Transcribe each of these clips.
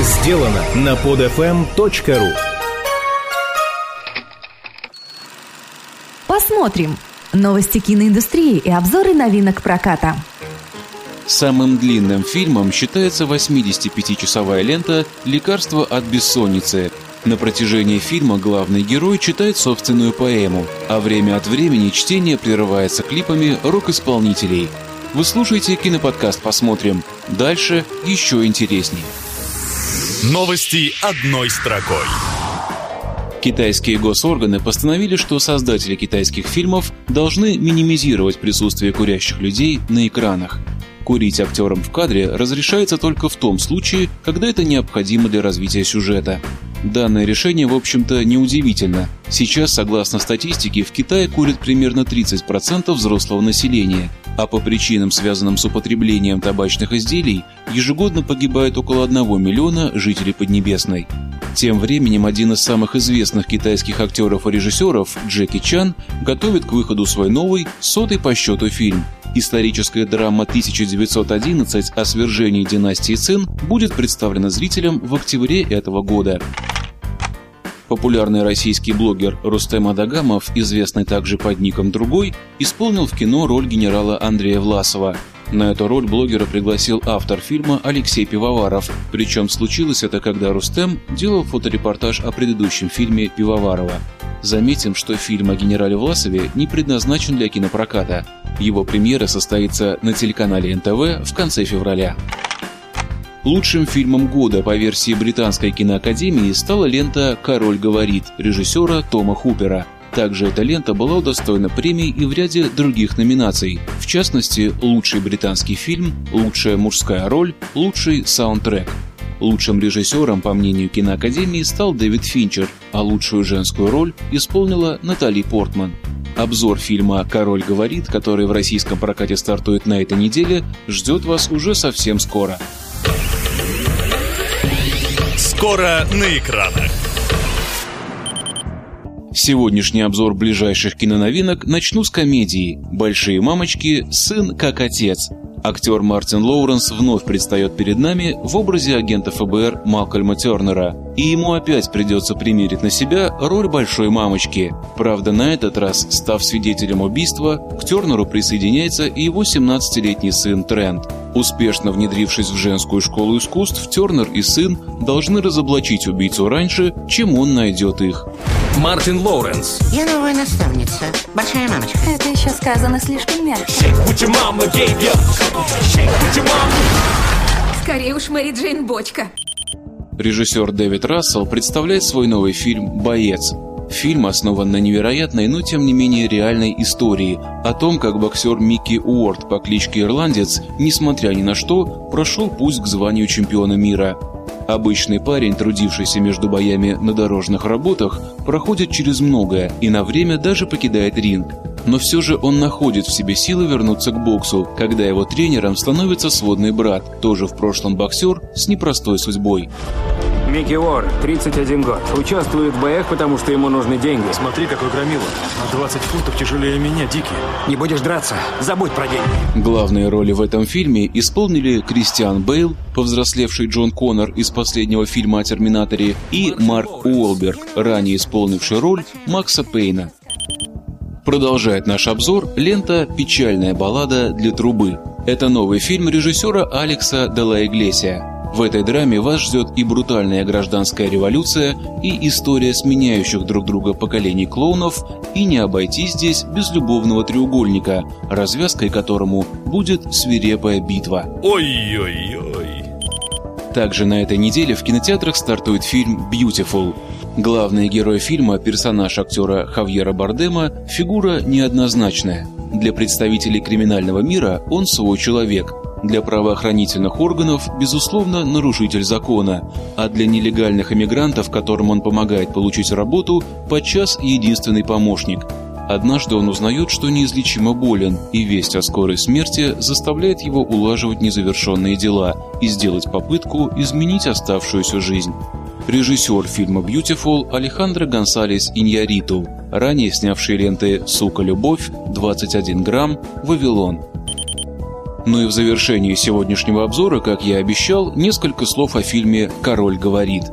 сделано на podfm.ru Посмотрим. Новости киноиндустрии и обзоры новинок проката. Самым длинным фильмом считается 85-часовая лента «Лекарство от бессонницы». На протяжении фильма главный герой читает собственную поэму, а время от времени чтение прерывается клипами рок-исполнителей. Вы слушаете киноподкаст «Посмотрим». Дальше еще интереснее. Новости одной строкой. Китайские госорганы постановили, что создатели китайских фильмов должны минимизировать присутствие курящих людей на экранах. Курить актерам в кадре разрешается только в том случае, когда это необходимо для развития сюжета. Данное решение, в общем-то, неудивительно. Сейчас, согласно статистике, в Китае курят примерно 30% взрослого населения, а по причинам, связанным с употреблением табачных изделий, ежегодно погибает около 1 миллиона жителей Поднебесной. Тем временем один из самых известных китайских актеров и режиссеров, Джеки Чан, готовит к выходу свой новый, сотый по счету фильм. Историческая драма 1911 о свержении династии Цин будет представлена зрителям в октябре этого года. Популярный российский блогер Рустем Адагамов, известный также под ником «Другой», исполнил в кино роль генерала Андрея Власова. На эту роль блогера пригласил автор фильма Алексей Пивоваров, причем случилось это, когда Рустем делал фоторепортаж о предыдущем фильме Пивоварова. Заметим, что фильм о генерале Власове не предназначен для кинопроката. Его премьера состоится на телеканале НТВ в конце февраля. Лучшим фильмом года по версии Британской киноакадемии стала лента «Король говорит» режиссера Тома Хупера. Также эта лента была удостоена премий и в ряде других номинаций, в частности, лучший британский фильм, лучшая мужская роль, лучший саундтрек. Лучшим режиссером, по мнению киноакадемии, стал Дэвид Финчер, а лучшую женскую роль исполнила Натали Портман. Обзор фильма «Король говорит», который в российском прокате стартует на этой неделе, ждет вас уже совсем скоро. Скоро на экранах. Сегодняшний обзор ближайших киноновинок начну с комедии «Большие мамочки. Сын как отец». Актер Мартин Лоуренс вновь предстает перед нами в образе агента ФБР Малкольма Тернера, и ему опять придется примерить на себя роль большой мамочки. Правда, на этот раз, став свидетелем убийства, к Тернеру присоединяется и его 17-летний сын Трент. Успешно внедрившись в женскую школу искусств, Тернер и сын должны разоблачить убийцу раньше, чем он найдет их. Мартин Лоуренс. Я новая наставница. Большая мамочка. Это еще сказано слишком мягко. Скорее уж Мэри Джейн Бочка. Режиссер Дэвид Рассел представляет свой новый фильм «Боец». Фильм основан на невероятной, но тем не менее реальной истории о том, как боксер Микки Уорд по кличке Ирландец, несмотря ни на что, прошел путь к званию чемпиона мира. Обычный парень, трудившийся между боями на дорожных работах, проходит через многое и на время даже покидает ринг. Но все же он находит в себе силы вернуться к боксу, когда его тренером становится сводный брат, тоже в прошлом боксер с непростой судьбой. Микки Уорд, 31 год. Участвует в боях, потому что ему нужны деньги. Смотри, какой громила. На 20 фунтов тяжелее меня, Дикий. Не будешь драться, забудь про деньги. Главные роли в этом фильме исполнили Кристиан Бейл, повзрослевший Джон Коннор из последнего фильма о Терминаторе, и Марк Уолберг, ранее исполнивший роль Макса Пейна. Продолжает наш обзор лента «Печальная баллада для трубы». Это новый фильм режиссера Алекса Дела Иглесия. В этой драме вас ждет и брутальная гражданская революция, и история сменяющих друг друга поколений клоунов, и не обойти здесь без любовного треугольника, развязкой которому будет свирепая битва. Ой-ой-ой. Также на этой неделе в кинотеатрах стартует фильм «Beautiful». Главный герой фильма, персонаж актера Хавьера Бардема, фигура неоднозначная. Для представителей криминального мира он свой человек, для правоохранительных органов, безусловно, нарушитель закона, а для нелегальных иммигрантов, которым он помогает получить работу, подчас единственный помощник. Однажды он узнает, что неизлечимо болен, и весть о скорой смерти заставляет его улаживать незавершенные дела и сделать попытку изменить оставшуюся жизнь. Режиссер фильма «Beautiful» Алехандро Гонсалес Иньяриту, ранее снявший ленты «Сука, любовь», «21 грамм», «Вавилон». Ну и в завершении сегодняшнего обзора, как я обещал, несколько слов о фильме «Король говорит».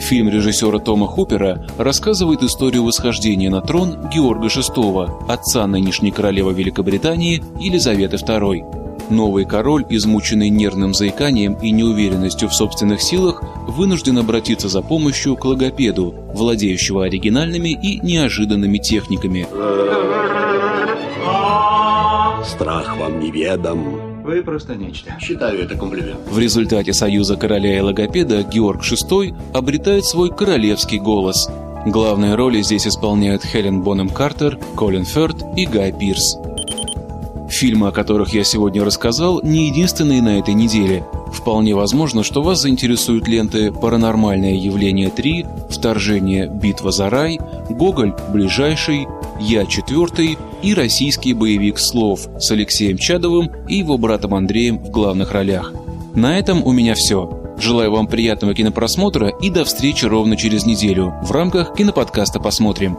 Фильм режиссера Тома Хупера рассказывает историю восхождения на трон Георга VI, отца нынешней королевы Великобритании Елизаветы II. Новый король, измученный нервным заиканием и неуверенностью в собственных силах, вынужден обратиться за помощью к логопеду, владеющего оригинальными и неожиданными техниками. Страх вам неведом, вы просто нечто. Считаю это комплимент. В результате союза короля и логопеда Георг VI обретает свой королевский голос. Главные роли здесь исполняют Хелен Бонем Картер, Колин Фёрд и Гай Пирс. Фильмы, о которых я сегодня рассказал, не единственные на этой неделе. Вполне возможно, что вас заинтересуют ленты «Паранормальное явление 3», «Вторжение. Битва за рай», «Гоголь. Ближайший», «Я четвертый» и российский боевик «Слов» с Алексеем Чадовым и его братом Андреем в главных ролях. На этом у меня все. Желаю вам приятного кинопросмотра и до встречи ровно через неделю в рамках киноподкаста «Посмотрим».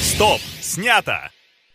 Стоп! Снято!